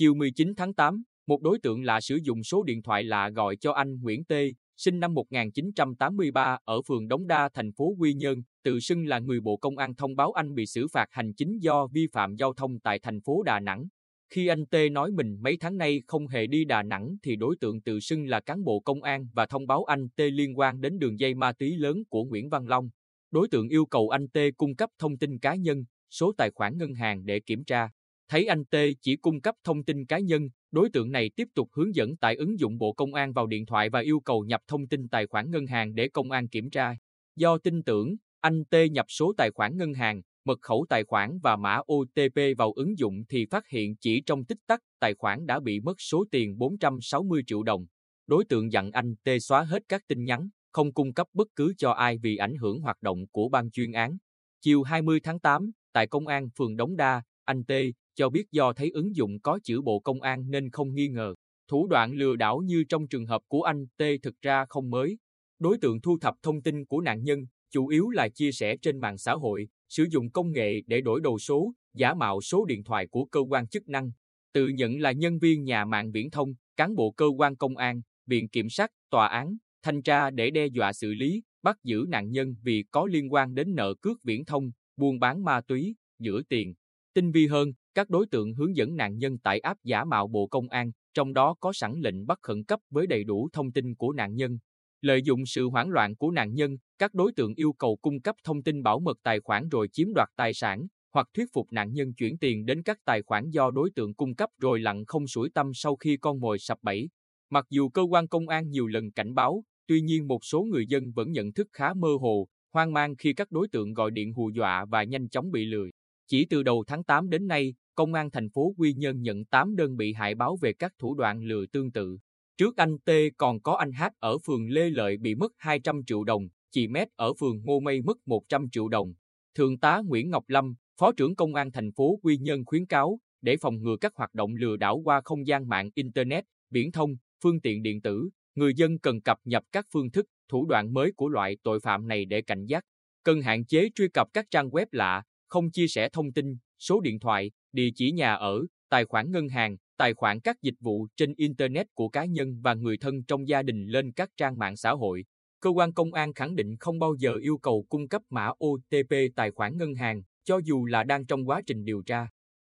Chiều 19 tháng 8, một đối tượng lạ sử dụng số điện thoại lạ gọi cho anh Nguyễn T, sinh năm 1983 ở phường Đống Đa, thành phố Quy Nhơn, tự xưng là người Bộ Công an thông báo anh bị xử phạt hành chính do vi phạm giao thông tại thành phố Đà Nẵng. Khi anh T nói mình mấy tháng nay không hề đi Đà Nẵng thì đối tượng tự xưng là cán bộ công an và thông báo anh T liên quan đến đường dây ma túy lớn của Nguyễn Văn Long. Đối tượng yêu cầu anh T cung cấp thông tin cá nhân, số tài khoản ngân hàng để kiểm tra. Thấy anh T chỉ cung cấp thông tin cá nhân, đối tượng này tiếp tục hướng dẫn tại ứng dụng Bộ Công an vào điện thoại và yêu cầu nhập thông tin tài khoản ngân hàng để công an kiểm tra. Do tin tưởng, anh T nhập số tài khoản ngân hàng, mật khẩu tài khoản và mã OTP vào ứng dụng thì phát hiện chỉ trong tích tắc tài khoản đã bị mất số tiền 460 triệu đồng. Đối tượng dặn anh T xóa hết các tin nhắn, không cung cấp bất cứ cho ai vì ảnh hưởng hoạt động của ban chuyên án. Chiều 20 tháng 8, tại công an phường Đống Đa, anh T cho biết do thấy ứng dụng có chữ Bộ Công an nên không nghi ngờ. Thủ đoạn lừa đảo như trong trường hợp của anh T thực ra không mới. Đối tượng thu thập thông tin của nạn nhân, chủ yếu là chia sẻ trên mạng xã hội, sử dụng công nghệ để đổi đồ số, giả mạo số điện thoại của cơ quan chức năng, tự nhận là nhân viên nhà mạng viễn thông, cán bộ cơ quan công an, viện kiểm sát, tòa án, thanh tra để đe dọa xử lý, bắt giữ nạn nhân vì có liên quan đến nợ cước viễn thông, buôn bán ma túy, rửa tiền. Tinh vi hơn, các đối tượng hướng dẫn nạn nhân tải app giả mạo Bộ Công an, trong đó có sẵn lệnh bắt khẩn cấp với đầy đủ thông tin của nạn nhân. Lợi dụng sự hoảng loạn của nạn nhân, các đối tượng yêu cầu cung cấp thông tin bảo mật tài khoản rồi chiếm đoạt tài sản, hoặc thuyết phục nạn nhân chuyển tiền đến các tài khoản do đối tượng cung cấp rồi lặng không sủi tâm sau khi con mồi sập bẫy. Mặc dù cơ quan công an nhiều lần cảnh báo, tuy nhiên một số người dân vẫn nhận thức khá mơ hồ, hoang mang khi các đối tượng gọi điện hù dọa và nhanh chóng bị lừa. Chỉ từ đầu tháng 8 đến nay, Công an thành phố Quy Nhơn nhận 8 đơn bị hại báo về các thủ đoạn lừa tương tự. Trước anh T còn có anh H ở phường Lê Lợi bị mất 200 triệu đồng, chị Mét ở phường Ngô Mây mất 100 triệu đồng. Thượng tá Nguyễn Ngọc Lâm, Phó trưởng Công an thành phố Quy Nhơn khuyến cáo, để phòng ngừa các hoạt động lừa đảo qua không gian mạng Internet, viễn thông, phương tiện điện tử, người dân cần cập nhật các phương thức, thủ đoạn mới của loại tội phạm này để cảnh giác. Cần hạn chế truy cập các trang web lạ, không chia sẻ thông tin, số điện thoại, địa chỉ nhà ở, tài khoản ngân hàng, tài khoản các dịch vụ trên Internet của cá nhân và người thân trong gia đình lên các trang mạng xã hội. Cơ quan công an khẳng định không bao giờ yêu cầu cung cấp mã OTP tài khoản ngân hàng, cho dù là đang trong quá trình điều tra.